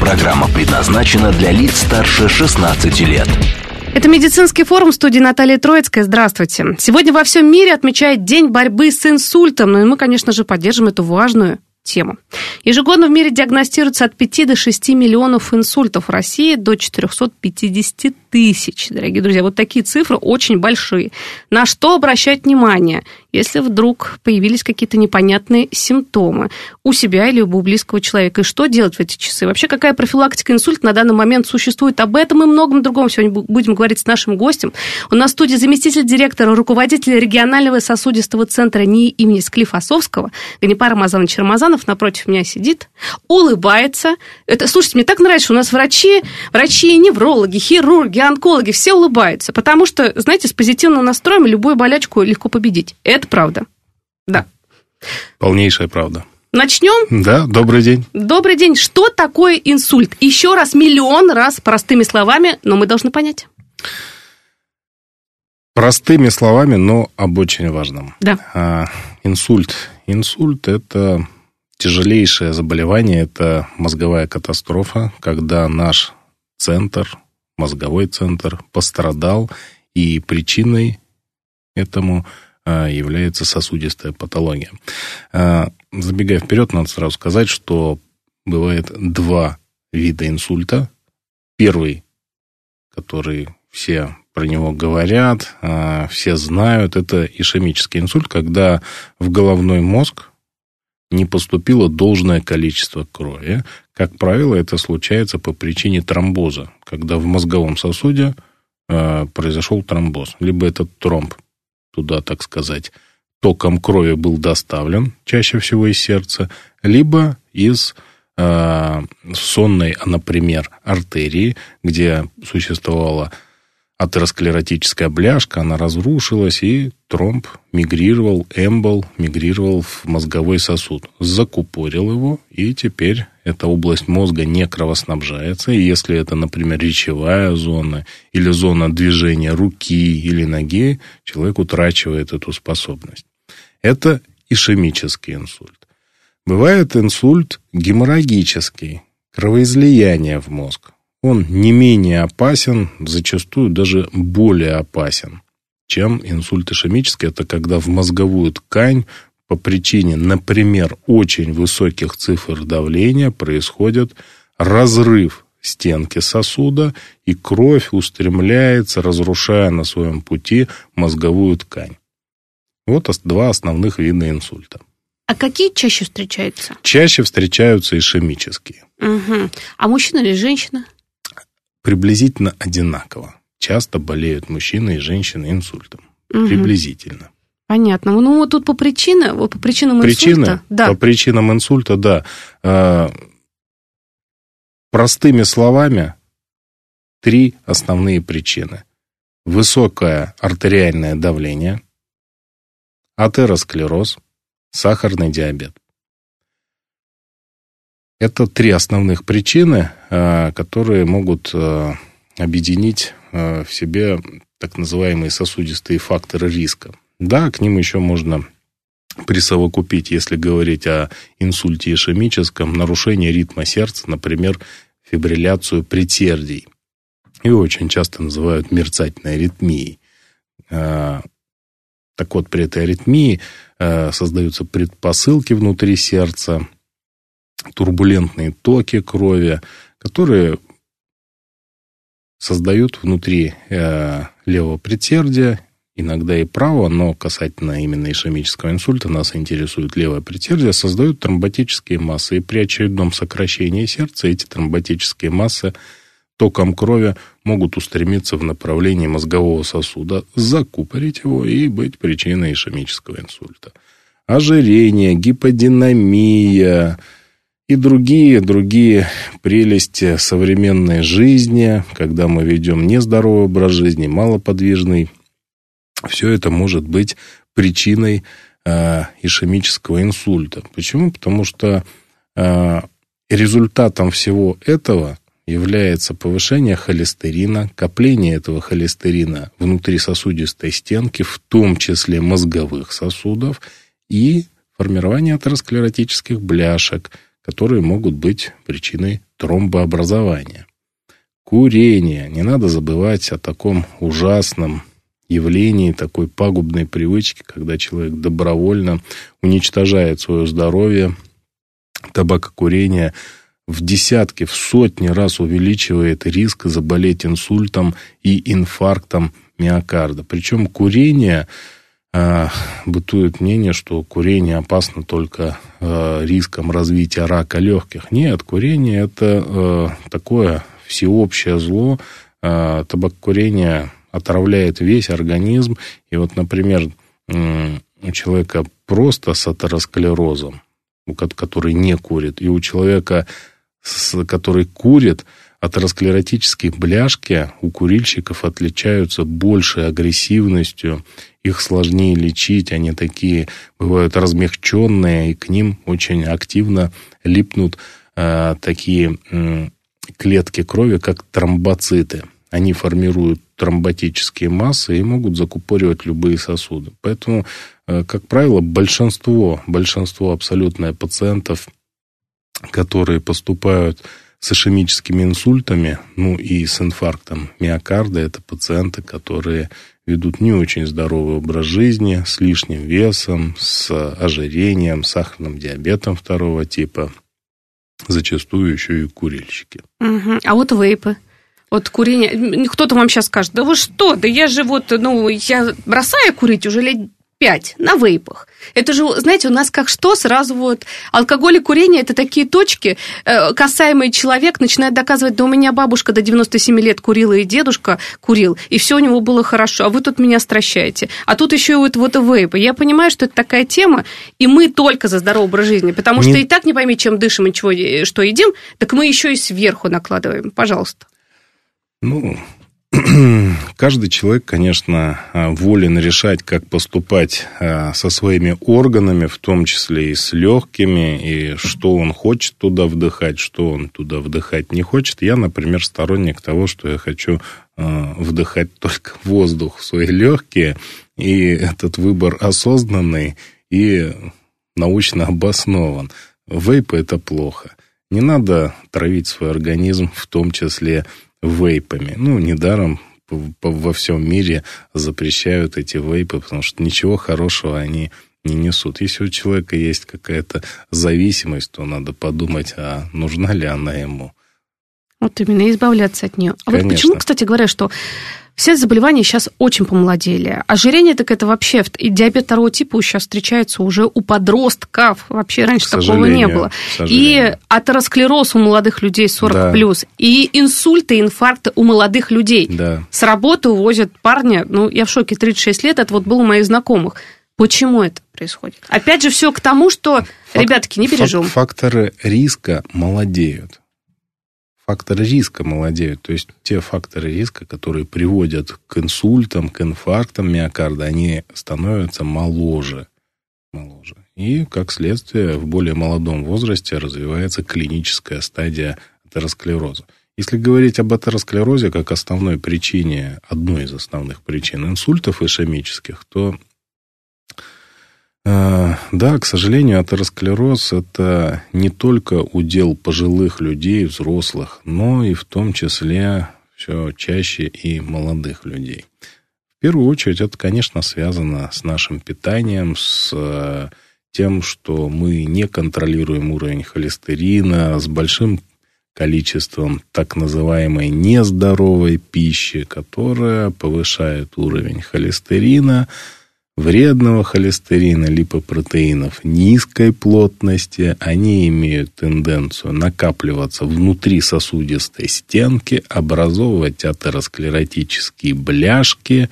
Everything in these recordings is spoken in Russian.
Программа предназначена для лиц старше 16 лет. Это медицинский форум студии Наталья Троицкая. Здравствуйте. Сегодня во всем мире отмечают День борьбы с инсультом. Ну и мы, конечно же, поддержим эту важную тему. Ежегодно в мире диагностируется от 5 до 6 миллионов инсультов в России до 450 тысяч. Дорогие друзья, вот такие цифры очень большие. На что обращать внимание, если вдруг появились какие-то непонятные симптомы у себя или у близкого человека? И что делать в эти часы? Вообще, какая профилактика инсульта на данный момент существует? Об этом и многом другом сегодня будем говорить с нашим гостем. У нас в студии заместитель директора, руководитель регионального сосудистого центра НИИ имени Склифосовского Ганипар Рамазанович Рамазанов напротив меня сидит, улыбается. Это, слушайте, мне так нравится, что у нас врачи, врачи, неврологи, хирурги, онкологи, все улыбаются, потому что, знаете, с позитивным настроем любую болячку легко победить. Это правда. Да. Полнейшая правда. Начнем? Да, добрый день. Добрый день. Что такое инсульт? Еще раз, миллион раз, простыми словами, но мы должны понять. Простыми словами, но об очень важном. Да. А, инсульт. Инсульт – это тяжелейшее заболевание, это мозговая катастрофа, когда наш центр, мозговой центр пострадал, и причиной этому а, является сосудистая патология. А, забегая вперед, надо сразу сказать, что бывает два вида инсульта. Первый, который все про него говорят, а, все знают, это ишемический инсульт, когда в головной мозг не поступило должное количество крови. Как правило, это случается по причине тромбоза, когда в мозговом сосуде э, произошел тромбоз. Либо этот тромб туда, так сказать, током крови был доставлен, чаще всего из сердца, либо из э, сонной, например, артерии, где существовала атеросклеротическая бляшка, она разрушилась, и тромб мигрировал, эмбол мигрировал в мозговой сосуд. Закупорил его, и теперь эта область мозга не кровоснабжается. И если это, например, речевая зона или зона движения руки или ноги, человек утрачивает эту способность. Это ишемический инсульт. Бывает инсульт геморрагический, кровоизлияние в мозг он не менее опасен, зачастую даже более опасен, чем инсульт ишемический. Это когда в мозговую ткань по причине, например, очень высоких цифр давления происходит разрыв стенки сосуда, и кровь устремляется, разрушая на своем пути мозговую ткань. Вот два основных вида инсульта. А какие чаще встречаются? Чаще встречаются ишемические. Угу. А мужчина или женщина? Приблизительно одинаково. Часто болеют мужчины и женщины инсультом. Угу. Приблизительно. Понятно. Ну, вот тут по причинам, по причинам Причины, инсульта. Да. По причинам инсульта, да. А, простыми словами, три основные причины. Высокое артериальное давление, атеросклероз, сахарный диабет. Это три основных причины, э, которые могут э, объединить э, в себе так называемые сосудистые факторы риска. Да, к ним еще можно присовокупить, если говорить о инсульте ишемическом, нарушение ритма сердца, например, фибрилляцию предсердий. И очень часто называют мерцательной аритмией. Так вот, при этой аритмии создаются предпосылки внутри сердца, турбулентные токи крови, которые создают внутри э, левого предсердия, иногда и правого, но касательно именно ишемического инсульта нас интересует левое предсердие, создают тромботические массы. И при очередном сокращении сердца эти тромботические массы током крови могут устремиться в направлении мозгового сосуда, закупорить его и быть причиной ишемического инсульта. Ожирение, гиподинамия, и другие, другие прелести современной жизни, когда мы ведем нездоровый образ жизни, малоподвижный, все это может быть причиной э, ишемического инсульта. Почему? Потому что э, результатом всего этого является повышение холестерина, копление этого холестерина внутри сосудистой стенки, в том числе мозговых сосудов, и формирование атеросклеротических бляшек, которые могут быть причиной тромбообразования. Курение. Не надо забывать о таком ужасном явлении, такой пагубной привычки, когда человек добровольно уничтожает свое здоровье. Табакокурение в десятки, в сотни раз увеличивает риск заболеть инсультом и инфарктом миокарда. Причем курение бытует мнение, что курение опасно только э, риском развития рака легких. Нет, курение это э, такое всеобщее зло. Э, табакокурение отравляет весь организм. И вот, например, у человека просто с атеросклерозом, который не курит, и у человека который курит, атеросклеротические бляшки у курильщиков отличаются большей агрессивностью, их сложнее лечить, они такие бывают размягченные, и к ним очень активно липнут э, такие э, клетки крови, как тромбоциты. Они формируют тромботические массы и могут закупоривать любые сосуды. Поэтому, э, как правило, большинство, большинство абсолютное пациентов – которые поступают с ишемическими инсультами, ну и с инфарктом миокарда, это пациенты, которые ведут не очень здоровый образ жизни, с лишним весом, с ожирением, сахарным диабетом второго типа, зачастую еще и курильщики. Угу. А вот вейпы? Вот курение, кто-то вам сейчас скажет, да вы что, да я же вот, ну, я бросаю курить уже лет 5 на вейпах. Это же, знаете, у нас как что, сразу вот алкоголь и курение – это такие точки, э, касаемые человек начинает доказывать, да у меня бабушка до 97 лет курила, и дедушка курил, и все у него было хорошо, а вы тут меня стращаете. А тут еще и вот, вот вейпы. Я понимаю, что это такая тема, и мы только за здоровый образ жизни, потому что и так не пойми, чем дышим и чего, что едим, так мы еще и сверху накладываем. Пожалуйста. Ну, каждый человек, конечно, а, волен решать, как поступать а, со своими органами, в том числе и с легкими, и что он хочет туда вдыхать, что он туда вдыхать не хочет. Я, например, сторонник того, что я хочу а, вдыхать только воздух в свои легкие, и этот выбор осознанный и научно обоснован. Вейпы – это плохо. Не надо травить свой организм, в том числе вейпами. Ну, недаром во всем мире запрещают эти вейпы, потому что ничего хорошего они не несут. Если у человека есть какая-то зависимость, то надо подумать, а нужна ли она ему. Вот именно, избавляться от нее. А Конечно. вот почему, кстати говоря, что все заболевания сейчас очень помолодели. Ожирение так это вообще... И диабет второго типа сейчас встречается уже у подростков. Вообще раньше такого не было. И атеросклероз у молодых людей 40+. Да. Плюс, и инсульты, инфаркты у молодых людей. Да. С работы увозят парня, ну, я в шоке, 36 лет, это вот было у моих знакомых. Почему это происходит? Опять же, все к тому, что, Фак... ребятки, не переживем. Факторы риска молодеют факторы риска молодеют. То есть те факторы риска, которые приводят к инсультам, к инфарктам миокарда, они становятся моложе. моложе. И, как следствие, в более молодом возрасте развивается клиническая стадия атеросклероза. Если говорить об атеросклерозе как основной причине, одной из основных причин инсультов ишемических, то да, к сожалению, атеросклероз – это не только удел пожилых людей, взрослых, но и в том числе все чаще и молодых людей. В первую очередь это, конечно, связано с нашим питанием, с э, тем, что мы не контролируем уровень холестерина, с большим количеством так называемой нездоровой пищи, которая повышает уровень холестерина – вредного холестерина, липопротеинов низкой плотности, они имеют тенденцию накапливаться внутри сосудистой стенки, образовывать атеросклеротические бляшки.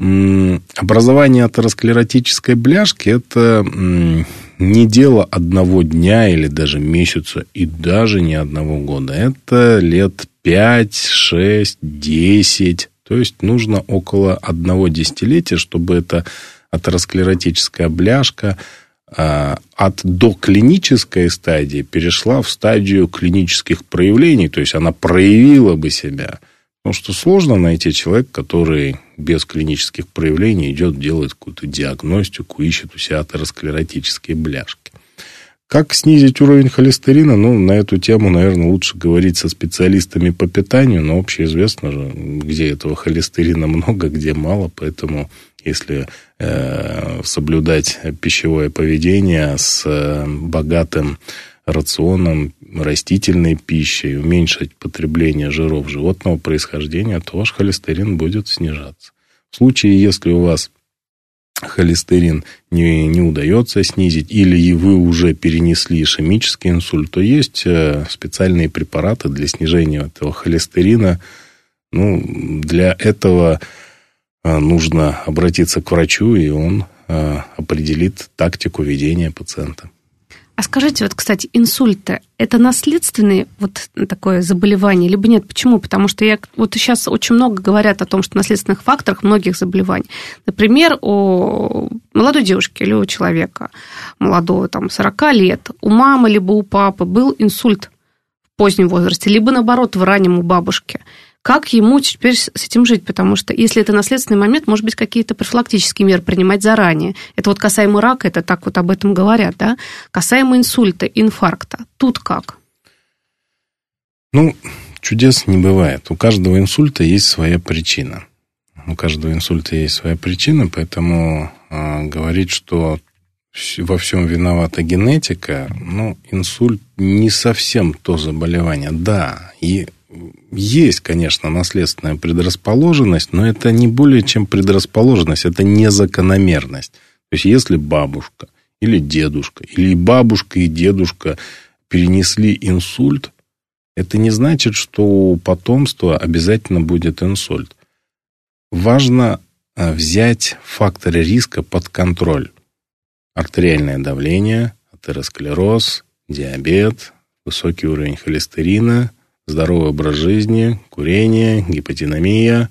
Образование атеросклеротической бляшки – это не дело одного дня или даже месяца и даже не одного года. Это лет 5, 6, 10. То есть нужно около одного десятилетия, чтобы эта атеросклеротическая бляшка а, от доклинической стадии перешла в стадию клинических проявлений, то есть она проявила бы себя. Потому что сложно найти человека, который без клинических проявлений идет, делает какую-то диагностику, ищет у себя атеросклеротические бляшки. Как снизить уровень холестерина? Ну, на эту тему, наверное, лучше говорить со специалистами по питанию, но общеизвестно же, где этого холестерина много, где мало, поэтому если э, соблюдать пищевое поведение с э, богатым рационом растительной пищей, уменьшить потребление жиров животного происхождения, то ваш холестерин будет снижаться. В случае, если у вас холестерин не, не удается снизить, или вы уже перенесли ишемический инсульт, то есть э, специальные препараты для снижения этого холестерина. Ну, для этого э, нужно обратиться к врачу, и он э, определит тактику ведения пациента. А скажите, вот, кстати, инсульты – это наследственное вот такое заболевание, либо нет? Почему? Потому что я, вот сейчас очень много говорят о том, что наследственных факторах многих заболеваний. Например, у молодой девушки или у человека молодого, там, 40 лет, у мамы либо у папы был инсульт в позднем возрасте, либо, наоборот, в раннем у бабушки – как ему теперь с этим жить? Потому что если это наследственный момент, может быть, какие-то профилактические меры принимать заранее. Это вот касаемо рака, это так вот об этом говорят, да? Касаемо инсульта, инфаркта. Тут как? Ну, чудес не бывает. У каждого инсульта есть своя причина. У каждого инсульта есть своя причина, поэтому э, говорить, что во всем виновата генетика, ну, инсульт не совсем то заболевание. Да, и есть, конечно, наследственная предрасположенность, но это не более чем предрасположенность, это не закономерность. То есть, если бабушка или дедушка, или бабушка и дедушка перенесли инсульт, это не значит, что у потомства обязательно будет инсульт. Важно а, взять факторы риска под контроль. Артериальное давление, атеросклероз, диабет, высокий уровень холестерина – здоровый образ жизни, курение, гипотиномия.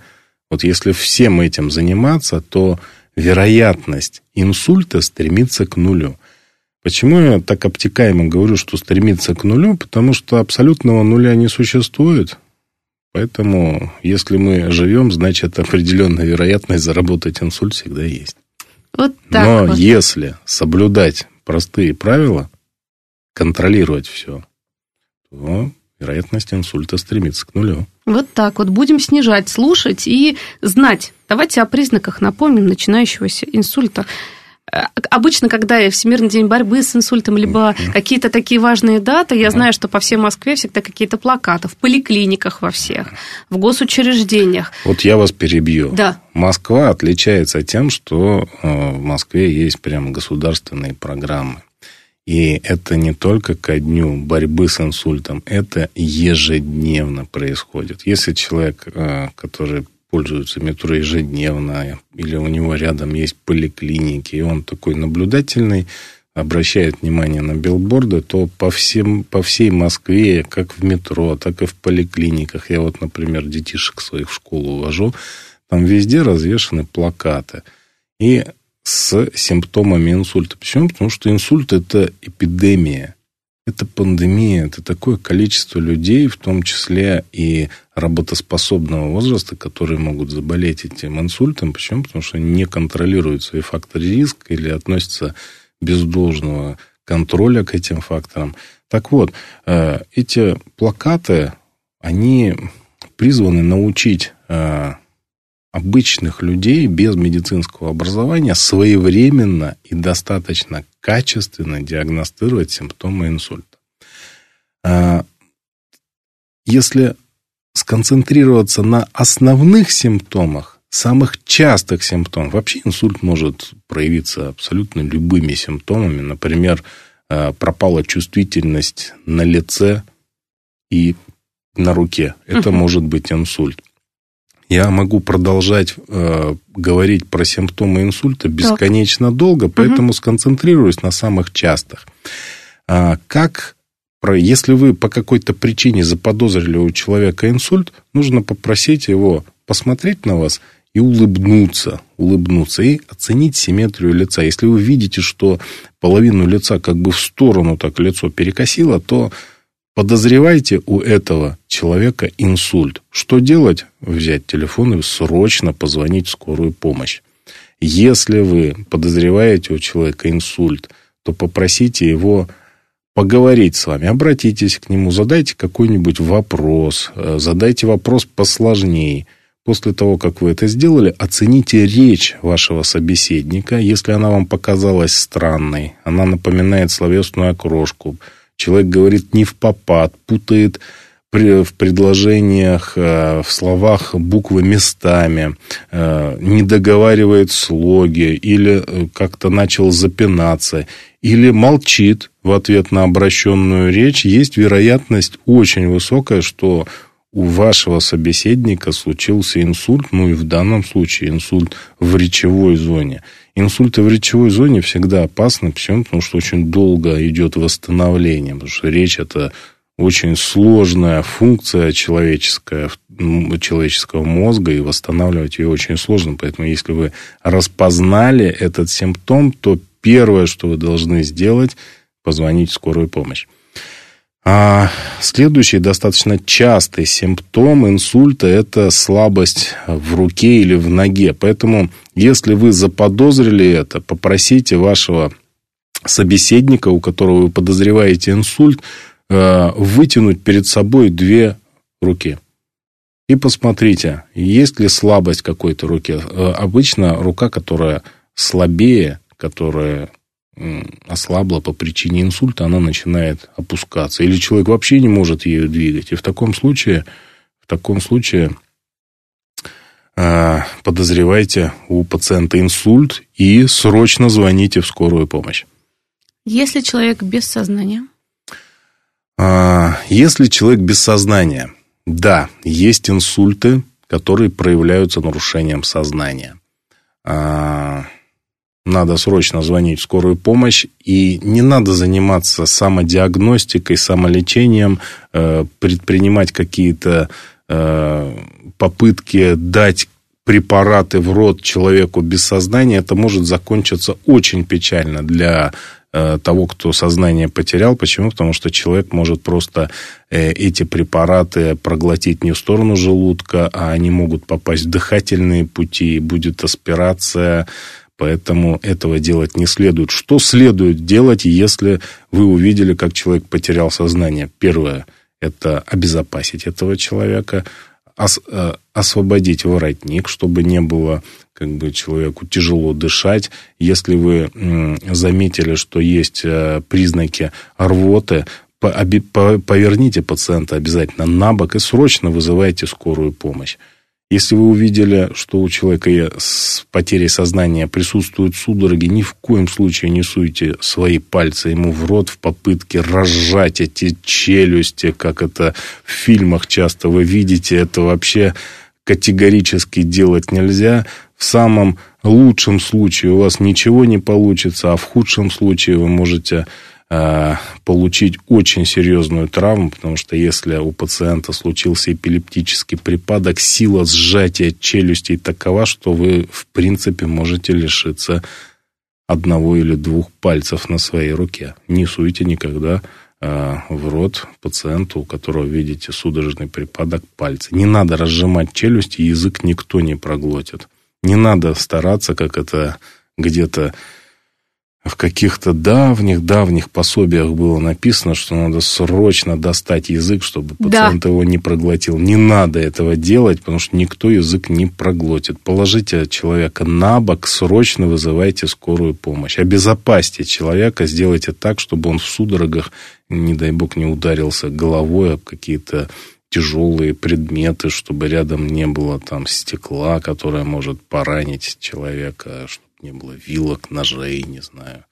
Вот если всем этим заниматься, то вероятность инсульта стремится к нулю. Почему я так обтекаемо говорю, что стремится к нулю? Потому что абсолютного нуля не существует. Поэтому, если мы живем, значит, определенная вероятность заработать инсульт всегда есть. Вот так Но вот. если соблюдать простые правила, контролировать все, то вероятность инсульта стремится к нулю. Вот так вот. Будем снижать, слушать и знать. Давайте о признаках напомним начинающегося инсульта. Э, обычно, когда Всемирный день борьбы с инсультом, либо mm-hmm. какие-то такие важные даты, я mm-hmm. знаю, что по всей Москве всегда какие-то плакаты, в поликлиниках во всех, в госучреждениях. Вот я вас перебью. Да. Москва отличается тем, что э, в Москве есть прям государственные программы. И это не только ко дню борьбы с инсультом, это ежедневно происходит. Если человек, э, который пользуется метро ежедневно, или у него рядом есть поликлиники, и он такой наблюдательный, обращает внимание на билборды, то по, всем, по всей Москве, как в метро, так и в поликлиниках, я вот, например, детишек своих в школу вожу, там везде развешаны плакаты. И с симптомами инсульта. Почему? Потому что инсульт – это эпидемия. Это пандемия, это такое количество людей, в том числе и работоспособного возраста, которые могут заболеть этим инсультом. Почему? Потому что не контролируют свои факторы риска или относятся без должного контроля к этим факторам. Так вот, э, эти плакаты, они призваны научить э, обычных людей без медицинского образования своевременно и достаточно качественно диагностировать симптомы инсульта. А, если сконцентрироваться на основных симптомах, самых частых симптомах, вообще инсульт может проявиться абсолютно любыми симптомами. Например, а, пропала чувствительность на лице и на руке. Это угу. может быть инсульт. Я могу продолжать э, говорить про симптомы инсульта бесконечно так. долго, поэтому угу. сконцентрируюсь на самых частых. А, как если вы по какой-то причине заподозрили у человека инсульт, нужно попросить его посмотреть на вас и улыбнуться, улыбнуться и оценить симметрию лица. Если вы видите, что половину лица как бы в сторону так лицо перекосило, то подозревайте у этого человека инсульт. Что делать? Взять телефон и срочно позвонить в скорую помощь. Если вы подозреваете у человека инсульт, то попросите его поговорить с вами. Обратитесь к нему, задайте какой-нибудь вопрос, э, задайте вопрос посложнее. После того, как вы это сделали, оцените речь вашего собеседника. Если она вам показалась странной, она напоминает словесную окрошку, человек говорит не в попад, путает в предложениях, э, в словах буквы местами, э, не договаривает слоги или как-то начал запинаться – или молчит в ответ на обращенную речь, есть вероятность очень высокая, что у вашего собеседника случился инсульт, ну и в данном случае инсульт в речевой зоне. Инсульты в речевой зоне всегда опасны, почему? Потому что очень долго идет восстановление, потому что речь это очень сложная функция человеческая, человеческого мозга, и восстанавливать ее очень сложно. Поэтому, если вы распознали этот симптом, то первое, что вы должны сделать, позвонить в скорую помощь. А следующий достаточно частый симптом инсульта – это слабость в руке или в ноге. Поэтому, если вы заподозрили это, попросите вашего собеседника, у которого вы подозреваете инсульт, э, вытянуть перед собой две руки. И посмотрите, есть ли слабость какой-то руке. Э, обычно рука, которая слабее, которая ослабла по причине инсульта, она начинает опускаться. Или человек вообще не может ее двигать. И в таком случае, в таком случае э, подозревайте у пациента инсульт и срочно звоните в скорую помощь. Если человек без сознания? А, если человек без сознания, да, есть инсульты, которые проявляются нарушением сознания. Надо срочно звонить в скорую помощь, и не надо заниматься самодиагностикой, самолечением, э, предпринимать какие-то э, попытки дать препараты в рот человеку без сознания, это может закончиться очень печально для э, того, кто сознание потерял. Почему? Потому что человек может просто эти препараты проглотить не в сторону желудка, а они могут попасть в дыхательные пути, будет аспирация, Поэтому этого делать не следует. Что следует делать, если вы увидели, как человек потерял сознание? Первое – это обезопасить этого человека, э, освободить воротник, чтобы не было как бы человеку тяжело дышать. Если вы заметили, что есть э, признаки рвоты, поверните пациента обязательно на бок и срочно вызывайте скорую помощь. Если вы увидели, что у человека с потерей сознания присутствуют судороги, ни в коем случае не суйте свои пальцы ему в рот в попытке разжать эти челюсти, как это в фильмах часто вы видите. Это вообще категорически делать нельзя. В самом лучшем случае у вас ничего не получится, а в худшем случае вы можете получить очень серьезную травму, потому что если у пациента случился эпилептический припадок, сила сжатия челюстей такова, что вы, в принципе, можете лишиться одного или двух пальцев на своей руке. Не суйте никогда э, в рот пациенту, у которого видите судорожный припадок пальцы. Не надо разжимать челюсть, язык никто не проглотит. Не надо стараться, как это где-то в каких-то давних-давних пособиях было написано, что надо срочно достать язык, чтобы пациент да. его не проглотил. Не надо этого делать, потому что никто язык не проглотит. Положите человека на бок, срочно вызывайте скорую помощь. Обезопасьте человека, сделайте так, чтобы он в судорогах, не дай бог, не ударился головой об какие-то тяжелые предметы, чтобы рядом не было там стекла, которое может поранить человека, чтобы не было вилок, ножей, не знаю,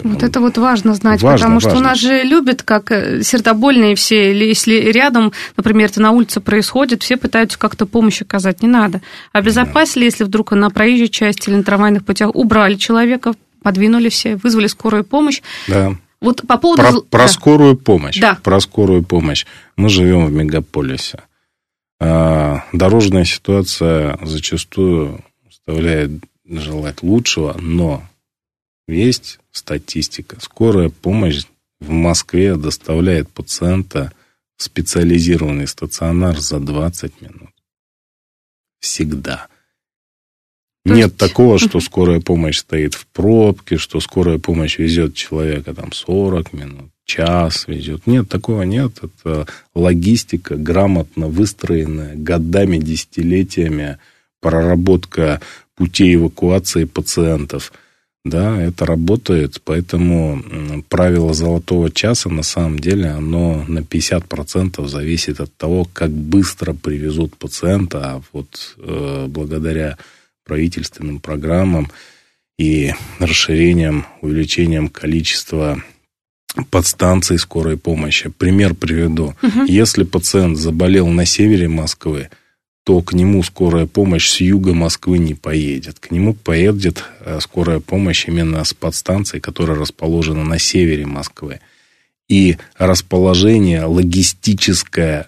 Вот это вот важно знать, Важно, потому что у важно. нас же любят, как э, сердобольные все, или если рядом, например, это на улице происходит, все пытаются как-то помощь оказать. Не надо. Обезопасили, если вдруг на проезжей части или на трамвайных путях убрали человека, подвинули все, вызвали скорую помощь. Да. Вот по поводу... Про, про да. скорую помощь. Да. Про скорую помощь. Мы живем в мегаполисе. А, Дорожная ситуация зачастую оставляет желать лучшего, но есть статистика. Скорая помощь в Москве доставляет пациента в специализированный стационар за 20 минут. Всегда. То Нет есть- такого, что скорая помощь стоит в пробке, что скорая помощь везет человека там 40 минут, час везет. Нет, такого нет. Это логистика, грамотно выстроенная годами, десятилетиями, проработка путей эвакуации пациентов. Да, это работает, поэтому правило золотого часа на самом деле, оно на 50% зависит от того, как быстро привезут пациента, а вот э, благодаря правительственным программам и расширением, увеличением количества подстанций скорой помощи. Пример приведу. Если пациент заболел на севере Москвы, то к нему скорая помощь с юга Москвы не поедет. К нему поедет э, скорая помощь именно с подстанцией, которая расположена на севере Москвы. И расположение логистическое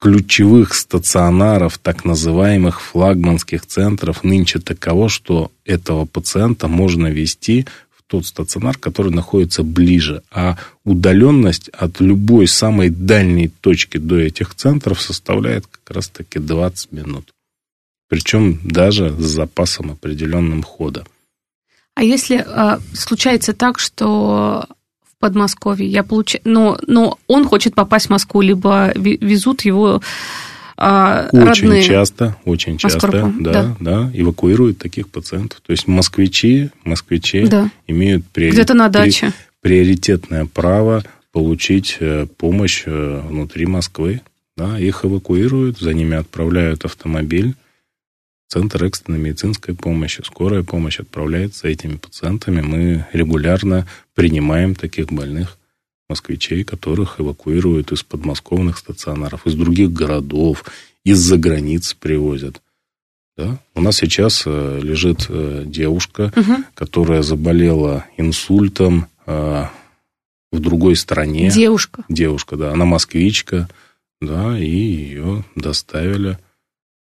ключевых стационаров, так называемых флагманских центров, нынче таково, что этого пациента можно вести тот стационар, который находится ближе. А удаленность от любой самой дальней точки до этих центров составляет как раз-таки 20 минут. Причем даже с запасом определенным хода. А если а, случается так, что в Подмосковье я получаю... Но, но он хочет попасть в Москву, либо везут его а, Очень родные... часто, очень часто, да, да. да, эвакуируют таких пациентов. То есть москвичи, москвичи Да. имеют приори- Где-то на даче. приоритетное право получить э, помощь э, внутри Москвы. Да, их эвакуируют, за ними отправляют автомобиль. Центр экстренной медицинской помощи, скорая помощь отправляется этими пациентами. Мы регулярно принимаем таких больных москвичей, которых эвакуируют из подмосковных стационаров, из других городов, из-за границ привозят. Да? У нас сейчас э, лежит э, девушка, Мгм. которая заболела инсультом э, в другой стране. Девушка. Девушка, да, она москвичка, да, и ее доставили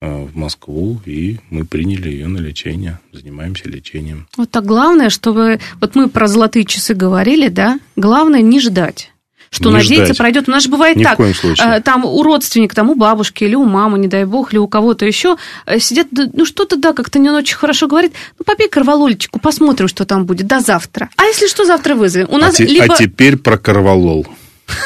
в Москву, и мы приняли ее на лечение, занимаемся лечением. Вот так главное, чтобы... Вот мы про золотые часы говорили, да? Главное не ждать. Что Не надеяться ждать. пройдет. У нас же бывает Ни в так. коем случае. э, Там у родственника, там у бабушки или у мамы, не дай бог, или у кого-то еще э, сидят, ну что-то, да, как-то не очень хорошо говорит. Ну, попей корвалольчику, посмотрим, что там будет до завтра. А если что, завтра вызовем. У нас а, те- либо... а теперь про корвалол.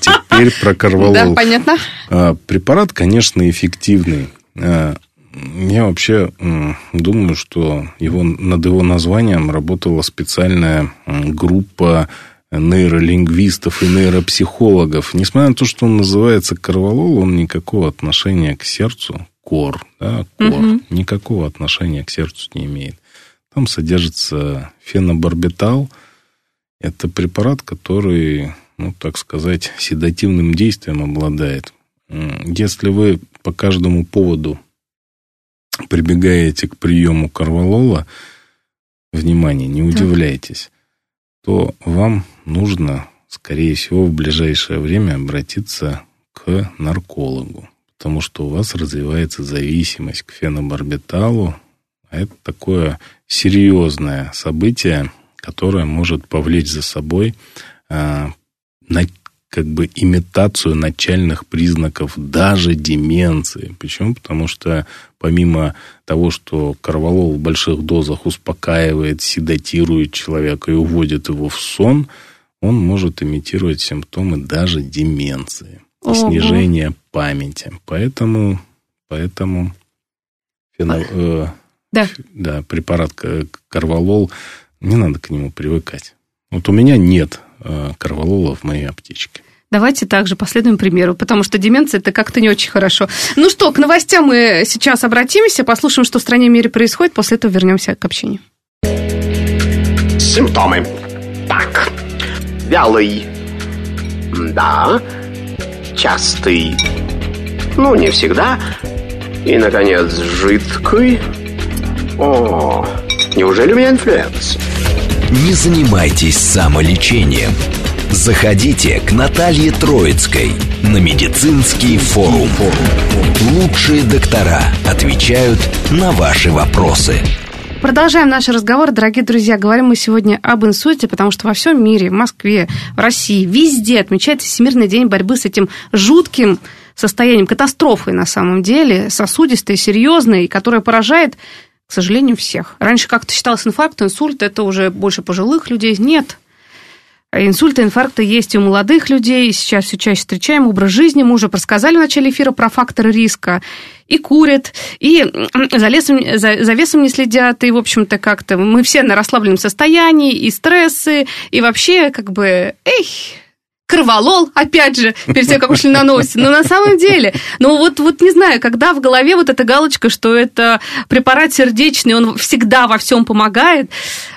Теперь про Да, корвалол. понятно. А, Препарат, конечно, эффективный. А, Я вообще думаю, что его, над его названием работала специальная группа нейролингвистов и нейропсихологов. Несмотря на то, что он называется корвалол, он никакого отношения к сердцу, кор, да, кор, Мгм. никакого отношения к сердцу не имеет. Там содержится фенобарбитал. Это препарат, который, ну, так сказать, седативным действием обладает. Если вы по каждому поводу прибегаете к приему корвалола, внимание, не удивляйтесь, то вам нужно, скорее всего, в ближайшее время обратиться к наркологу, потому что у вас развивается зависимость к фенобарбиталу, а это такое серьезное событие, которое может повлечь за собой а, на, как бы имитацию начальных признаков даже деменции. Почему? Потому что помимо того, что корвалол в больших дозах успокаивает, седатирует человека и уводит его в сон, он может имитировать симптомы даже деменции, Ого. снижение памяти. Поэтому, поэтому фено- э, Да. да, препарат корвалол, не надо к нему привыкать. Вот у меня нет корвалола в моей аптечке. Давайте также последуем примеру, потому что деменция это как-то не очень хорошо. Ну что, к новостям мы сейчас обратимся, послушаем, что в стране и мире происходит, после этого вернемся к общению. Симптомы. Так, вялый. Да. Частый. Ну, не всегда. И, наконец, жидкий. О, неужели у меня инфлюэнца? Не занимайтесь самолечением. Заходите к Наталье Троицкой на медицинский форум. Лучшие доктора отвечают на ваши вопросы. Продолжаем наш разговор, дорогие друзья. Говорим мы сегодня об инсульте, потому что во всем мире, в Москве, в России, везде отмечается Всемирный день борьбы с этим жутким состоянием, катастрофой на самом деле, сосудистой, серьезной, которая поражает, к сожалению, всех. Раньше как-то считалось инфаркт, инсульт, это уже больше пожилых людей. Нет, Инсульты, инфаркты есть и у молодых людей, сейчас все чаще встречаем. Образ жизни, мы уже рассказали в начале эфира про факторы риска. И курят, и за, лесом, за, за весом не следят, и, в общем-то, как-то мы все на расслабленном состоянии, и стрессы, и вообще, как бы, эй, кроволол, опять же, перед тем, как ушли на новости. Но на самом деле, ну вот, вот не знаю, когда в голове вот эта галочка, что это препарат сердечный, он всегда во всем помогает,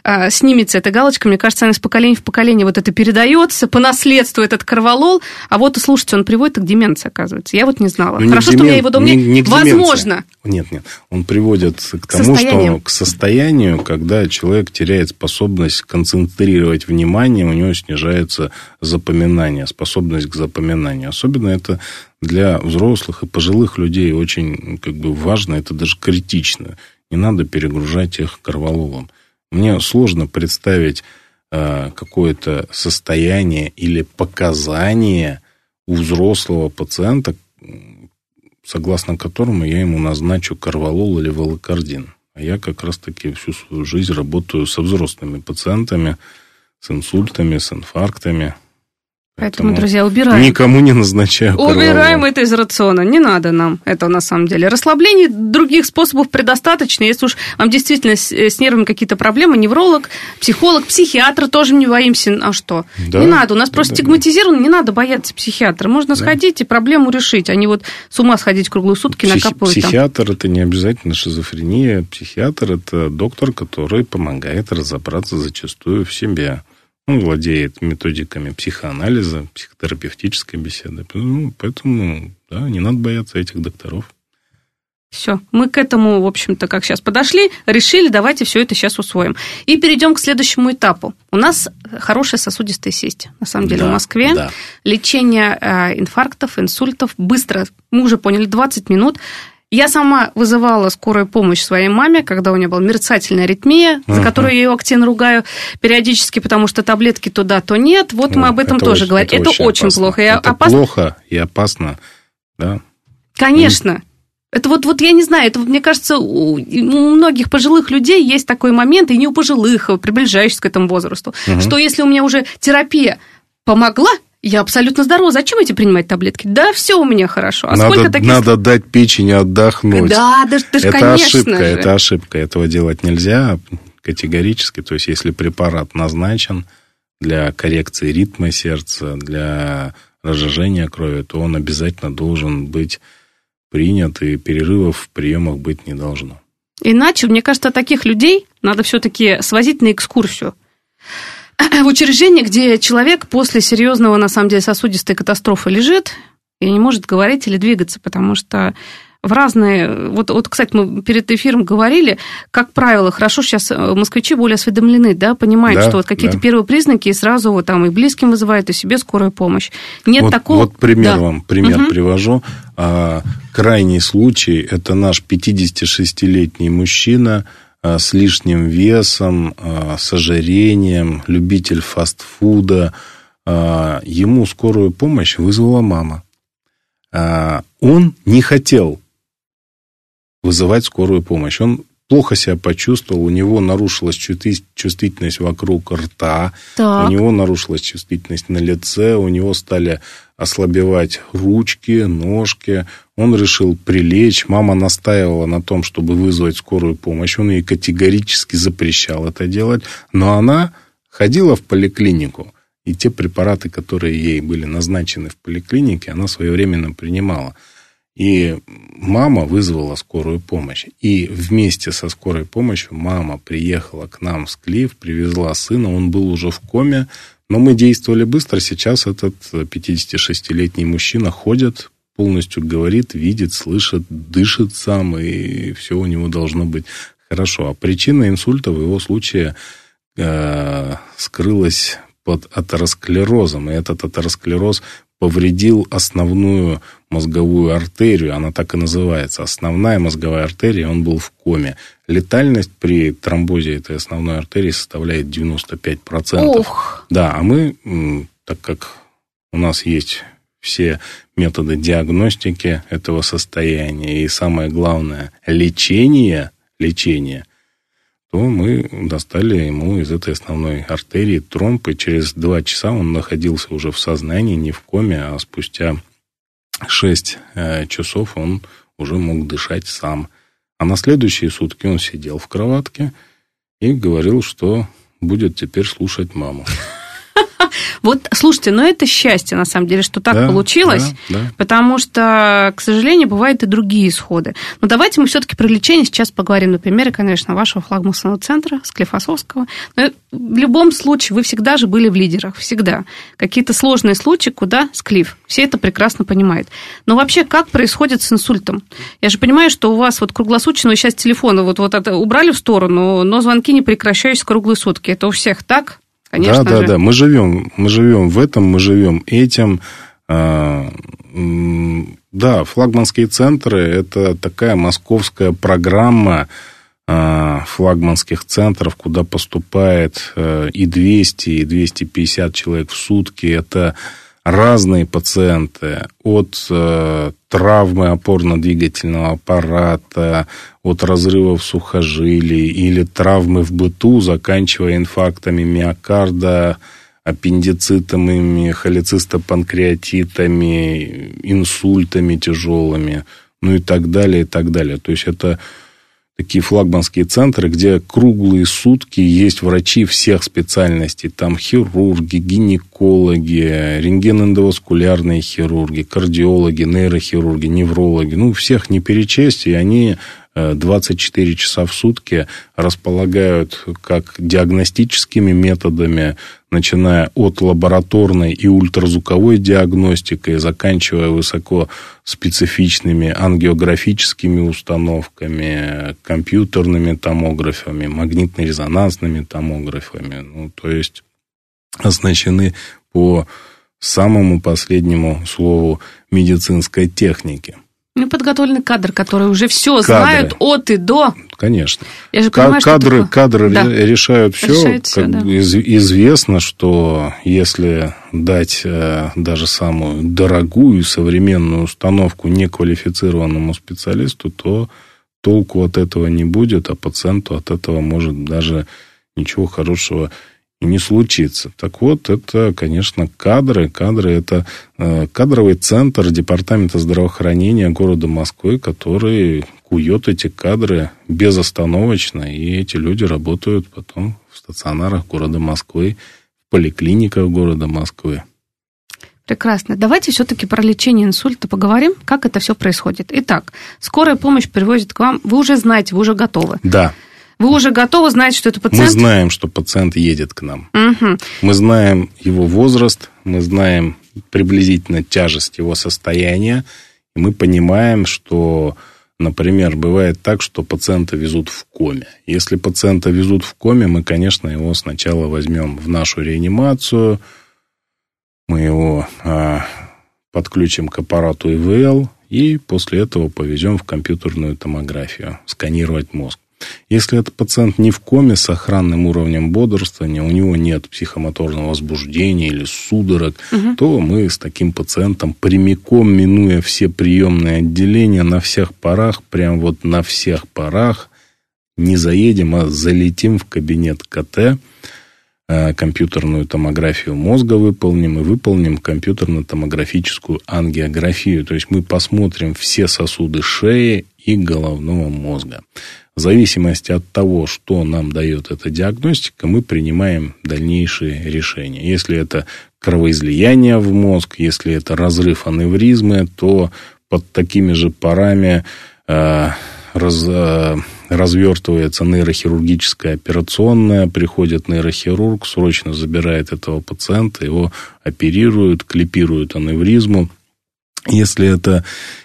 э, снимется эта галочка, мне кажется, она из поколения в поколение вот это передается, по наследству этот кроволол, а вот, слушайте, он приводит к деменции, оказывается. Я вот не знала. Ну, Хорошо, демен... что у меня его дома не, не Возможно. Нет, нет, он приводит к тому, что к состоянию, когда человек теряет способность концентрировать внимание, у него снижается запоминание запоминания, способность к запоминанию. Особенно это для взрослых и пожилых людей очень как бы важно, это даже критично. Не надо перегружать их корвалолом. Мне сложно представить э, какое-то состояние или показание у взрослого пациента, согласно которому я ему назначу корвалол или волокардин. А я как раз-таки всю свою жизнь работаю со взрослыми пациентами, с инсультами, с инфарктами, Поэтому, друзья, убираем. Никому не назначаю Убираем это из рациона. Не надо нам этого на самом деле. Расслаблений других способов предостаточно. Если уж вам действительно с, э, с нервами какие-то проблемы, невролог, психолог, психиатр тоже не боимся. А что? Да, не надо. У нас да, просто да, стигматизировано, да. не надо бояться психиатра. Можно да. сходить и проблему решить, а не вот с ума сходить круглые сутки Психи- накапывать. Психиатр там. это не обязательно шизофрения. Психиатр это доктор, который помогает разобраться зачастую в себе. Он владеет методиками психоанализа, психотерапевтической беседы. Ну, поэтому, да, не надо бояться этих докторов. Все, мы к этому, в общем-то, как сейчас подошли, решили, давайте все это сейчас усвоим. И перейдем к следующему этапу. У нас хорошая сосудистая сесть, на самом деле, да, в Москве. Да. Лечение э, инфарктов, инсультов быстро, мы уже поняли, 20 минут. Я сама вызывала скорую помощь своей маме, когда у нее была мерцательная аритмия, uh-huh. за которую я ее активно ругаю периодически, потому что таблетки туда, то нет. Вот мы об этом это тоже очень, говорим. Это, это очень, очень плохо. Это опасно. плохо и опасно, да? Конечно. Это вот, вот я не знаю, это, мне кажется, у, у многих пожилых людей есть такой момент, и не у пожилых, а приближающихся к этому возрасту, угу. что если у меня уже терапия помогла, я абсолютно здорова. Зачем эти принимать таблетки? Да, все у меня хорошо. А надо, сколько таких... надо дать печени отдохнуть. Да, даже, даже это конечно ошибка, же. это ошибка. Этого делать нельзя категорически. То есть, если препарат назначен для коррекции ритма сердца, для разжижения крови, то он обязательно должен быть принят, и перерывов в приемах быть не должно. Иначе, мне кажется, таких людей надо все-таки свозить на экскурсию в учреждении, где человек после серьезного, на самом деле, сосудистой катастрофы лежит и не может говорить или двигаться, потому что в разные... Вот, вот, кстати, мы перед эфиром говорили, как правило, хорошо сейчас э, москвичи более осведомлены, да, понимают, да, что вот какие-то да. первые признаки, и сразу вот там и близким вызывают, и себе скорую помощь. Нет вот, такого... Вот пример да. вам, пример угу. привожу. А, крайний случай, это наш 56-летний мужчина, с лишним весом, э, с ожирением, любитель фастфуда. Э, ему скорую помощь вызвала мама. Он не хотел вызывать скорую помощь. Он плохо себя почувствовал, у него нарушилась чувствительность вокруг рта, так. у него нарушилась чувствительность на лице, у него стали ослабевать ручки, ножки. Он решил прилечь. Мама настаивала на том, чтобы вызвать скорую помощь. Он ей категорически запрещал это делать. Но она ходила в поликлинику. И те препараты, которые ей были назначены в поликлинике, она своевременно принимала. И мама вызвала скорую помощь. И вместе со скорой помощью мама приехала к нам в Склиф, привезла сына, он был уже в коме, но мы действовали быстро. Сейчас этот 56-летний мужчина ходит, полностью говорит, видит, слышит, дышит сам, и все у него должно быть хорошо. А причина инсульта в его случае э, скрылась под атеросклерозом. И этот атеросклероз повредил основную мозговую артерию, она так и называется, основная мозговая артерия, он был в коме. Летальность при тромбозе этой основной артерии составляет 95%. Ох. Да, а мы, так как у нас есть все методы диагностики этого состояния и самое главное лечение, лечение, то мы достали ему из этой основной артерии тромб, и через два часа он находился уже в сознании, не в коме, а спустя шесть э, часов он уже мог дышать сам. А на следующие сутки он сидел в кроватке и говорил, что будет теперь слушать маму. Вот, слушайте, ну это счастье, на самом деле, что так да, получилось, да, да. потому что, к сожалению, бывают и другие исходы. Но давайте мы все-таки про лечение сейчас поговорим на примере, конечно, вашего флагманского центра, Склифосовского. Но в любом случае, вы всегда же были в лидерах, всегда. Какие-то сложные случаи, куда Склиф. Все это прекрасно понимают. Но вообще, как происходит с инсультом? Я же понимаю, что у вас вот круглосуточно, сейчас телефоны вот, вот это убрали в сторону, но звонки не прекращаются круглые сутки. Это у всех так? Конечно да, да, же. да. Мы живем, мы живем в этом, мы живем этим. А, да, флагманские центры – это такая московская программа а, флагманских центров, куда поступает э, и 200, и 250 человек в сутки. Это разные пациенты от э, травмы опорно-двигательного аппарата, от разрывов сухожилий или травмы в быту, заканчивая инфарктами миокарда, аппендицитами, холецистопанкреатитами, инсультами тяжелыми, ну и так далее, и так далее. То есть это такие флагманские центры, где круглые сутки есть врачи всех специальностей. Там хирурги, гинекологи, рентгеноэндоваскулярные хирурги, кардиологи, нейрохирурги, неврологи. Ну, всех не перечесть, и они 24 часа в сутки располагают как диагностическими методами, начиная от лабораторной и ультразвуковой диагностикой, заканчивая высокоспецифичными ангиографическими установками, компьютерными томографами, магнитно-резонансными томографами. Ну, то есть оснащены по самому последнему слову медицинской техники – ну, подготовленный кадр, который уже все кадры. знают от и до. Конечно. Я же понимаю, кадры что кадры да. решают все. Решает все да. из, известно, что если дать э, даже самую дорогую современную установку неквалифицированному специалисту, то толку от этого не будет, а пациенту от этого может даже ничего хорошего не случится. Так вот, это, конечно, кадры. Кадры – это э, кадровый центр Департамента здравоохранения города Москвы, который кует эти кадры безостановочно, и эти люди работают потом в стационарах города Москвы, в поликлиниках города Москвы. Прекрасно. Давайте все-таки про лечение инсульта поговорим, как это все происходит. Итак, скорая помощь привозит к вам, вы уже знаете, вы уже готовы. Да. Вы уже готовы знать, что это пациент? Мы знаем, что пациент едет к нам. Угу. Мы знаем его возраст, мы знаем приблизительно тяжесть его состояния, и мы понимаем, что, например, бывает так, что пациента везут в коме. Если пациента везут в коме, мы, конечно, его сначала возьмем в нашу реанимацию, мы его а, подключим к аппарату ИВЛ, и после этого повезем в компьютерную томографию, сканировать мозг. Если этот пациент не в коме с охранным уровнем бодрствования, у него нет психомоторного возбуждения или судорог, угу. то мы с таким пациентом прямиком, минуя все приемные отделения на всех парах, прям вот на всех парах, не заедем, а залетим в кабинет КТ, э, компьютерную томографию мозга выполним и выполним компьютерно-томографическую ангиографию. То есть мы посмотрим все сосуды шеи и головного мозга. В зависимости от того, что нам дает эта диагностика, мы принимаем дальнейшие решения. Если это кровоизлияние в мозг, если это разрыв аневризмы, то под такими же парами э, раз, э, развертывается нейрохирургическая операционная, приходит нейрохирург, срочно забирает этого пациента, его оперируют, клипируют аневризму. Если это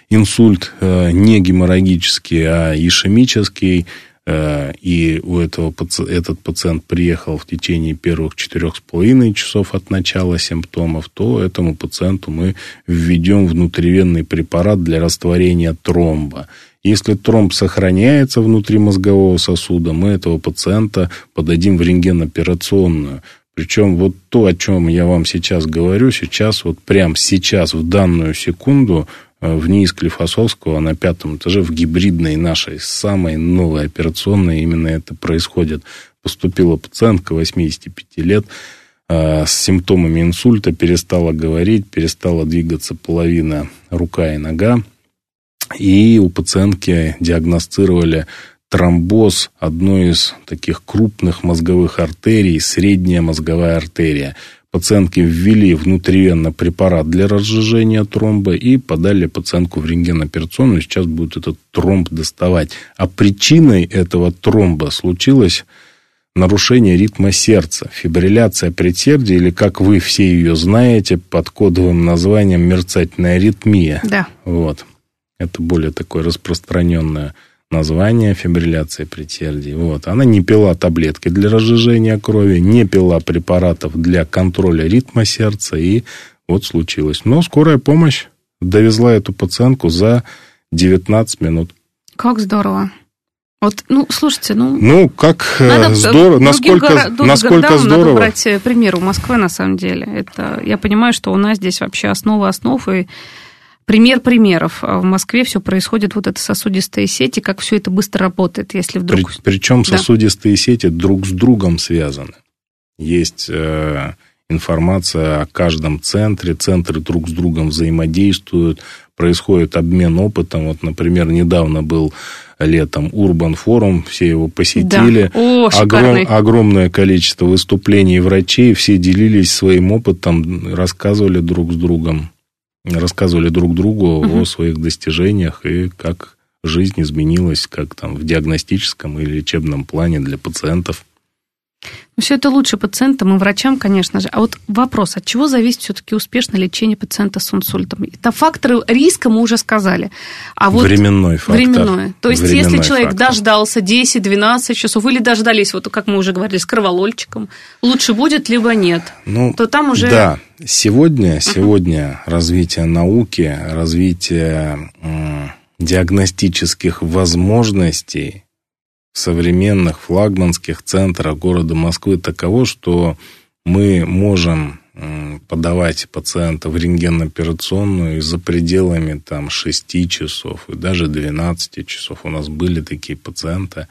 инсульт э, не геморрагический, а ишемический, э, и у этого этот пациент приехал в течение первых четырех с половиной часов от начала симптомов, то этому пациенту мы введем внутривенный препарат для растворения тромба. Если тромб сохраняется внутри мозгового сосуда, мы этого пациента подадим в рентгеноперационную. Причем вот то, о чем я вам сейчас говорю, сейчас, вот прямо сейчас, в данную секунду, э, в НИИ Склифосовского на пятом этаже в гибридной нашей самой новой операционной именно это происходит. Поступила пациентка 85 лет э, с симптомами инсульта, перестала говорить, перестала двигаться половина рука и нога. И у пациентки диагностировали тромбоз одной из таких крупных мозговых артерий, средняя мозговая артерия. Пациентке ввели внутривенно препарат для разжижения тромба и подали пациентку в рентгеноперационную. Сейчас будет этот тромб доставать. А причиной этого тромба случилось нарушение ритма сердца, фибрилляция предсердия, или, как вы все ее знаете, под кодовым названием мерцательная аритмия. Да. Вот. Это более такое распространенное название фибрилляции предсердий. Вот. Она не пила таблетки для разжижения крови, не пила препаратов для контроля ритма сердца, и вот случилось. Но скорая помощь довезла эту пациентку за 19 минут. Как здорово. Вот, ну, слушайте, ну... Ну, как э, надо, здорово, насколько, горо- насколько здорово. Надо брать э, пример у Москвы, на самом деле. Это, я понимаю, что у нас здесь вообще основа основ, и пример примеров. А в Москве все происходит, вот это сосудистые сети, как все это быстро работает, если вдруг... При, причем да. сосудистые сети друг с другом связаны. Есть э, информация о каждом центре, центры друг с другом взаимодействуют, происходит обмен опытом. Вот, например, недавно был летом Урбан форум, все его посетили. Да. О, Огром, огромное количество выступлений врачей, все делились своим опытом, рассказывали друг с другом рассказывали друг другу угу. о своих достижениях и как жизнь изменилась, как там в диагностическом или лечебном плане для пациентов. Ну, все это лучше пациентам и врачам, конечно же. А вот вопрос, от чего зависит все-таки успешное лечение пациента с инсультом? Это факторы риска мы уже сказали. А вот временной фактор. Временной. То есть, временной если человек фактор. дождался 10-12 часов или дождались, вот как мы уже говорили, с кроволольчиком, лучше будет, либо нет, ну, то там уже... Да, сегодня, сегодня uh-huh. развитие науки, развитие диагностических возможностей современных флагманских центрах города Москвы таково, что мы можем подавать пациента в рентгеноперационную и за пределами там 6 часов и даже 12 часов. У нас были такие пациенты.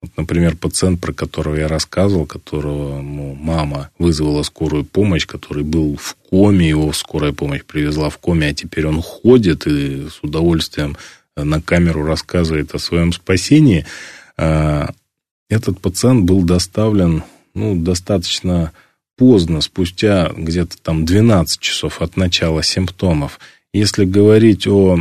Вот, например, пациент, про которого я рассказывал, которого ну, мама вызвала скорую помощь, который был в коме, его скорая помощь привезла в коме, а теперь он ходит и с удовольствием на камеру рассказывает о своем спасении – этот пациент был доставлен ну, достаточно поздно, спустя где-то там 12 часов от начала симптомов. Если говорить о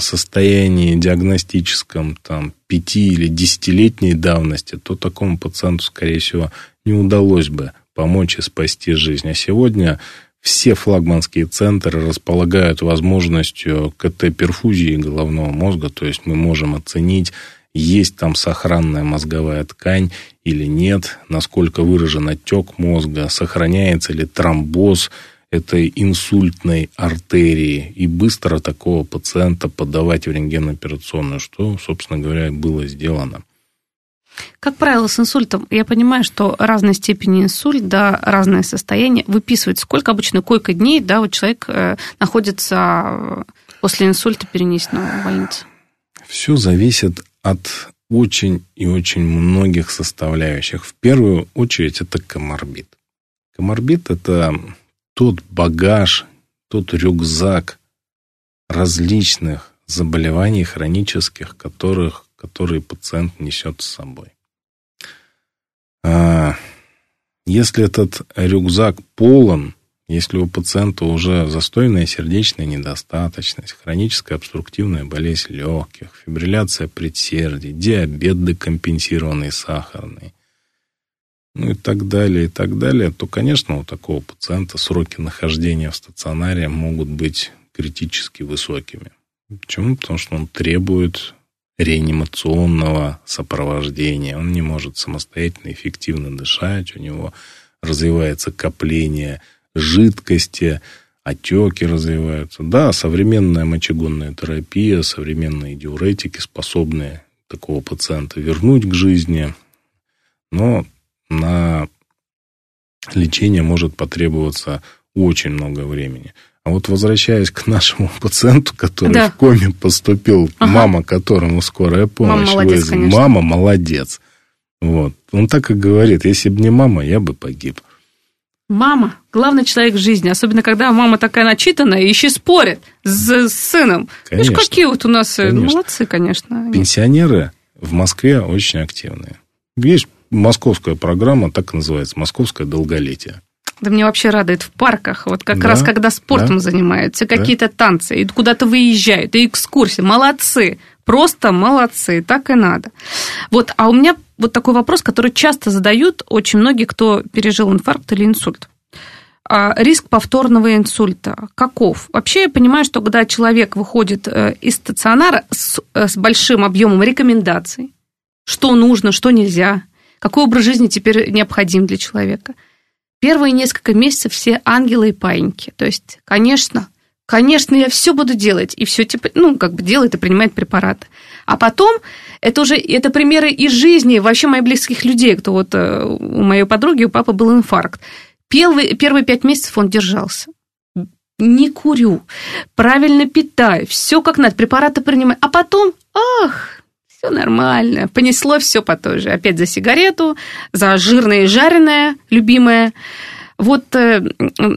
состоянии диагностическом там, 5 или 10-летней давности, то такому пациенту, скорее всего, не удалось бы помочь и спасти жизнь. А сегодня все флагманские центры располагают возможностью КТ-перфузии головного мозга, то есть мы можем оценить есть там сохранная мозговая ткань или нет, насколько выражен отек мозга, сохраняется ли тромбоз этой инсультной артерии, и быстро такого пациента подавать в рентгеноперационную, что, собственно говоря, было сделано. Как правило, с инсультом, я понимаю, что разной степени инсульт, да, разное состояние, выписывать, сколько обычно койка дней, да, вот человек э, находится э, после инсульта перенесенного в больнице? Все зависит от очень и очень многих составляющих. В первую очередь это коморбит. Коморбит – это тот багаж, тот рюкзак различных заболеваний хронических, которых, которые пациент несет с собой. А, если этот рюкзак полон, Если у пациента уже застойная сердечная недостаточность, хроническая обструктивная болезнь легких, фибрилляция предсердий, диабет декомпенсированный сахарный, ну и так далее, и так далее, то, конечно, у такого пациента сроки нахождения в стационаре могут быть критически высокими. Почему? Потому что он требует реанимационного сопровождения. Он не может самостоятельно эффективно дышать, у него развивается копление жидкости, отеки развиваются. Да, современная мочегонная терапия, современные диуретики способны такого пациента вернуть к жизни, но на лечение может потребоваться очень много времени. А вот возвращаясь к нашему пациенту, который да. в коме поступил, ага. мама которому скорая помощь мама молодец, вызвала. Мама молодец. Вот. Он так и говорит, если бы не мама, я бы погиб. Мама – главный человек в жизни, особенно когда мама такая начитанная и еще спорит с, с сыном. Конечно. Видишь, какие вот у нас э, конечно. молодцы, конечно. Пенсионеры в Москве очень активные. Есть московская программа, так и называется, «Московское долголетие». Да мне вообще радует в парках, вот как да, раз когда спортом да, занимаются, какие-то да. танцы, и куда-то выезжают, и экскурсии. Молодцы, просто молодцы, так и надо. Вот, а у меня вот такой вопрос, который часто задают очень многие, кто пережил инфаркт или инсульт. А риск повторного инсульта каков? Вообще я понимаю, что когда человек выходит э, из стационара с, э, с большим объемом рекомендаций, что нужно, что нельзя, какой образ жизни теперь необходим для человека – Первые несколько месяцев все ангелы и паиньки. То есть, конечно, конечно, я все буду делать, и все типа, ну, как бы делает и принимает препараты. А потом, это уже, это примеры из жизни вообще моих близких людей, кто вот э, у моей подруги, у папы был инфаркт. Первые, первые пять месяцев он держался. Не курю, правильно питаю, все как надо, препараты принимаю. А потом, ах, все нормально. Понесло все по той же. Опять за сигарету, за жирное и жареное, любимое. Вот, э,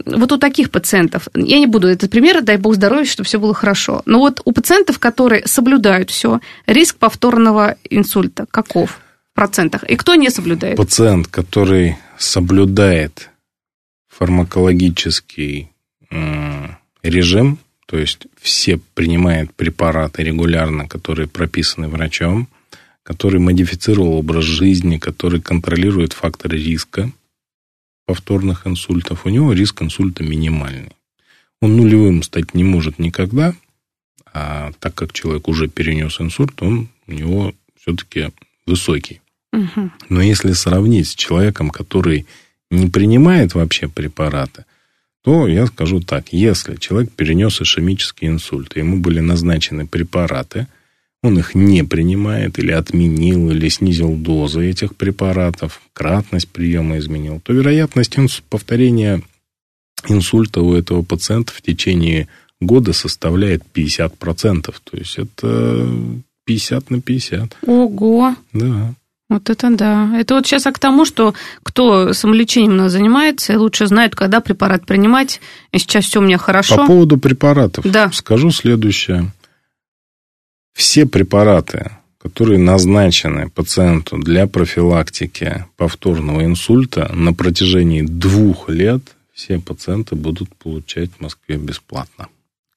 вот у таких пациентов, я не буду этот пример, дай бог здоровья, чтобы все было хорошо, но вот у пациентов, которые соблюдают все, риск повторного инсульта каков в процентах? И кто не соблюдает? Пациент, который соблюдает фармакологический режим, то есть все принимают препараты регулярно, которые прописаны врачом, который модифицировал образ жизни, который контролирует факторы риска повторных инсультов, у него риск инсульта минимальный. Он нулевым стать не может никогда, а так как человек уже перенес инсульт, он у него все-таки высокий. Угу. Но если сравнить с человеком, который не принимает вообще препараты, то я скажу так, если человек перенес ишемический инсульт, ему были назначены препараты, он их не принимает или отменил, или снизил дозы этих препаратов, кратность приема изменил, то вероятность повторения инсульта у этого пациента в течение года составляет 50%. То есть это 50 на 50. Ого! Да. Вот это да. Это вот сейчас к тому, что кто самолечением у нас занимается, лучше знает, когда препарат принимать. И сейчас все у меня хорошо. По поводу препаратов да. скажу следующее. Все препараты, которые назначены пациенту для профилактики повторного инсульта на протяжении двух лет, все пациенты будут получать в Москве бесплатно.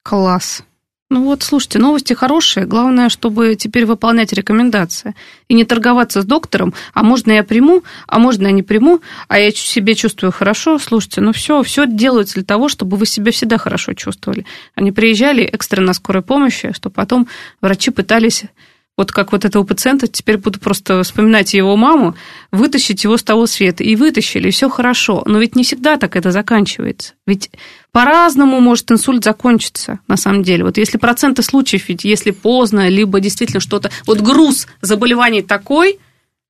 Класс. Ну вот, слушайте, новости хорошие. Главное, чтобы теперь выполнять рекомендации. И не торговаться с доктором. А можно я приму, а можно я не приму, а я себя чувствую хорошо. Слушайте, ну все, все делается для того, чтобы вы себя всегда хорошо чувствовали. Они приезжали экстренно скорой помощи, чтобы потом врачи пытались вот как вот этого пациента, теперь буду просто вспоминать его маму, вытащить его с того света. И вытащили, и все хорошо. Но ведь не всегда так это заканчивается. Ведь по-разному может инсульт закончиться, на самом деле. Вот если проценты случаев, ведь если поздно, либо действительно что-то... Вот груз заболеваний такой,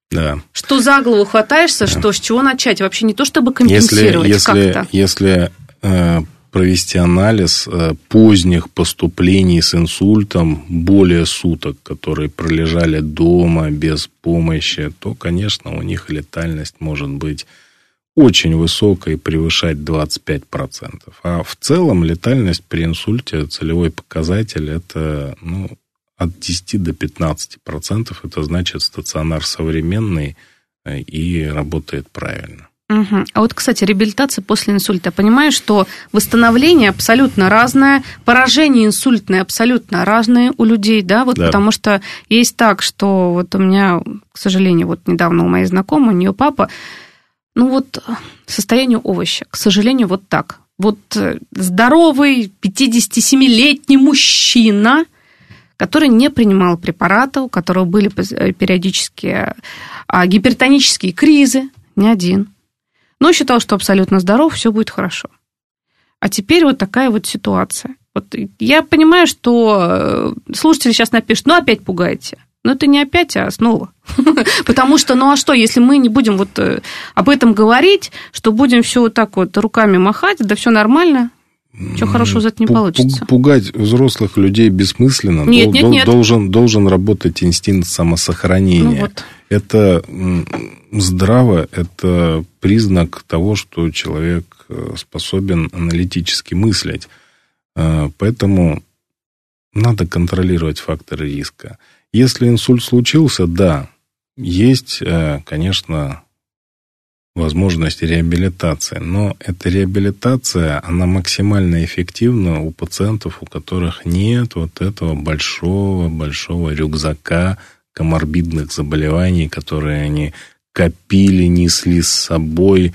да. Что за голову хватаешься, да. что с чего начать? Вообще не то, чтобы компенсировать если, если, как-то. Если э, провести анализ э, поздних поступлений с инсультом более суток, которые пролежали дома без помощи, то, конечно, у них летальность может быть очень высокой, превышать 25%. А в целом летальность при инсульте, целевой показатель, это ну, от 10 до 15%. Это значит стационар современный э, и работает правильно. Угу. А вот, кстати, реабилитация после инсульта. Я понимаю, что восстановление абсолютно разное, поражение инсультное абсолютно разное у людей, да, вот да. потому что есть так, что вот у меня, к сожалению, вот недавно у моей знакомой, у нее папа, ну вот состояние овоща, к сожалению, вот так. Вот э, здоровый 57-летний мужчина, который не принимал препаратов, у которого были э, периодические а, гипертонические кризы, не один – но считал, что абсолютно здоров, все будет хорошо. А теперь вот такая вот ситуация. Вот я понимаю, что э, слушатели сейчас напишут, ну опять пугаете. Но это не опять, а снова. Потому что, ну а что, если мы не будем вот э, об этом говорить, что будем все вот так вот руками махать, да все нормально, Ничего хорошего за это не получится. Пугать взрослых людей бессмысленно. Нет, нет, нет. Должен, должен работать инстинкт самосохранения. Ну, вот. Это здраво, это признак того, что человек э, способен аналитически мыслить. Э, поэтому надо контролировать факторы риска. Если инсульт случился, да, есть, э, конечно, возможность реабилитации. Но эта реабилитация, она максимально эффективна у пациентов, у которых нет вот этого большого-большого рюкзака коморбидных заболеваний, которые они копили, несли с собой,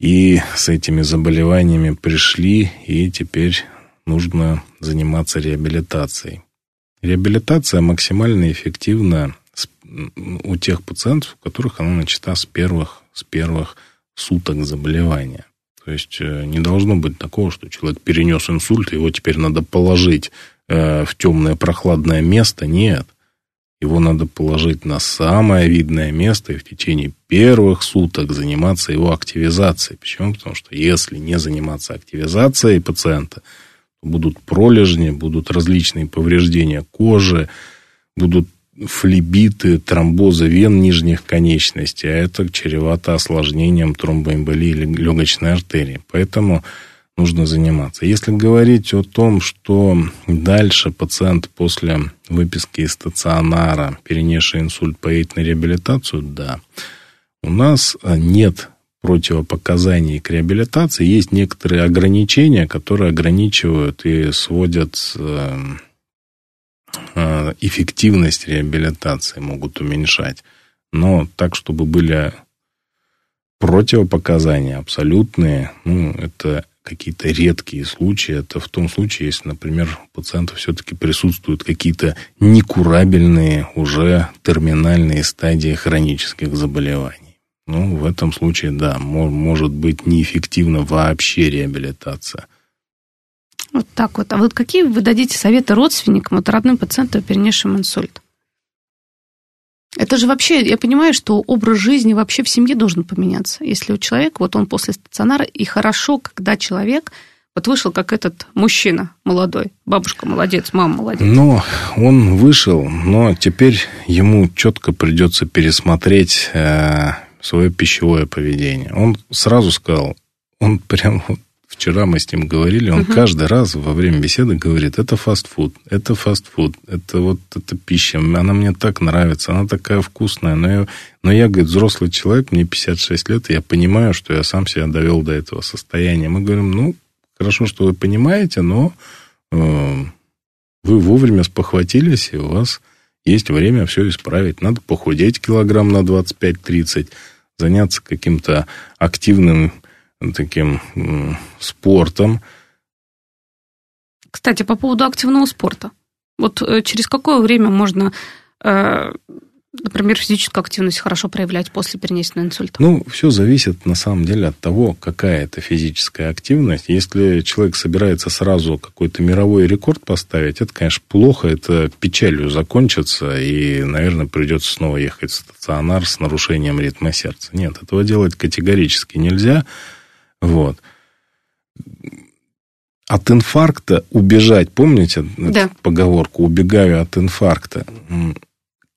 и с этими заболеваниями пришли, и теперь нужно заниматься реабилитацией. Реабилитация максимально эффективна у тех пациентов, у которых она начата с первых с первых суток заболевания. То есть э, не должно быть такого, что человек перенес инсульт, его теперь надо положить э, в темное прохладное место. Нет. Его надо положить на самое видное место и в течение первых суток заниматься его активизацией. Почему? Потому что если не заниматься активизацией пациента, будут пролежни, будут различные повреждения кожи, будут флебиты, тромбозы вен нижних конечностей, а это чревато осложнением тромбоэмболии легочной артерии. Поэтому нужно заниматься. Если говорить о том, что дальше пациент после выписки из стационара, перенесший инсульт, поедет на реабилитацию, да. У нас нет противопоказаний к реабилитации, есть некоторые ограничения, которые ограничивают и сводят Э, эффективность реабилитации могут уменьшать. Но так, чтобы были противопоказания абсолютные, ну, это какие-то редкие случаи. Это в том случае, если, например, у пациента все-таки присутствуют какие-то некурабельные, уже терминальные стадии хронических заболеваний. Ну, в этом случае, да, может быть неэффективна вообще реабилитация – вот так вот. А вот какие вы дадите советы родственникам, вот родным пациентам, перенесшим инсульт? Это же вообще, я понимаю, что образ жизни вообще в семье должен поменяться. Если у человека, вот он после стационара, и хорошо, когда человек вот вышел как этот мужчина молодой. Бабушка молодец, мама молодец. Но он вышел, но теперь ему четко придется пересмотреть э, свое пищевое поведение. Он сразу сказал, он прям Вчера мы с ним говорили, он угу. каждый раз во время беседы говорит, это фастфуд, это фастфуд, это вот эта пища, она мне так нравится, она такая вкусная, но я, но я, говорит, взрослый человек, мне 56 лет, и я понимаю, что я сам себя довел до этого состояния. Мы говорим, ну, хорошо, что вы понимаете, но э, вы вовремя спохватились, и у вас есть время все исправить. Надо похудеть килограмм на 25-30, заняться каким-то активным таким спортом. Кстати, по поводу активного спорта. Вот э, через какое время можно, э, например, физическую активность хорошо проявлять после перенесенного инсульта? Ну, все зависит на самом деле от того, какая это физическая активность. Если человек собирается сразу какой-то мировой рекорд поставить, это, конечно, плохо, это печалью закончится, и, наверное, придется снова ехать в стационар с нарушением ритма сердца. Нет, этого делать категорически нельзя. Вот. От инфаркта убежать, помните да. поговорку «убегаю от инфаркта»?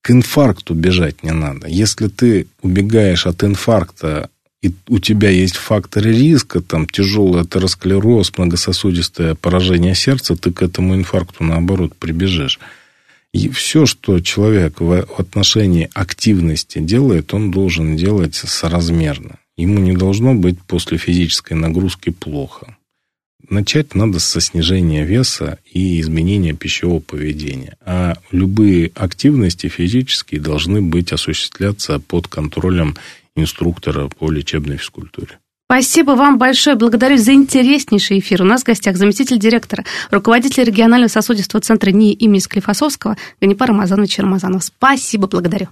К инфаркту бежать не надо. Если ты убегаешь от инфаркта, и у тебя есть факторы риска, там тяжелый атеросклероз, многососудистое поражение сердца, ты к этому инфаркту, наоборот, прибежишь. И все, что человек в отношении активности делает, он должен делать соразмерно. Ему не должно быть после физической нагрузки плохо. Начать надо со снижения веса и изменения пищевого поведения. А любые активности физические должны быть осуществляться под контролем инструктора по лечебной физкультуре. Спасибо вам большое. Благодарю за интереснейший эфир. У нас в гостях заместитель директора, руководитель регионального сосудистого центра НИИ имени Склифосовского Ганипар Рамазанович Рамазанов. Спасибо, благодарю.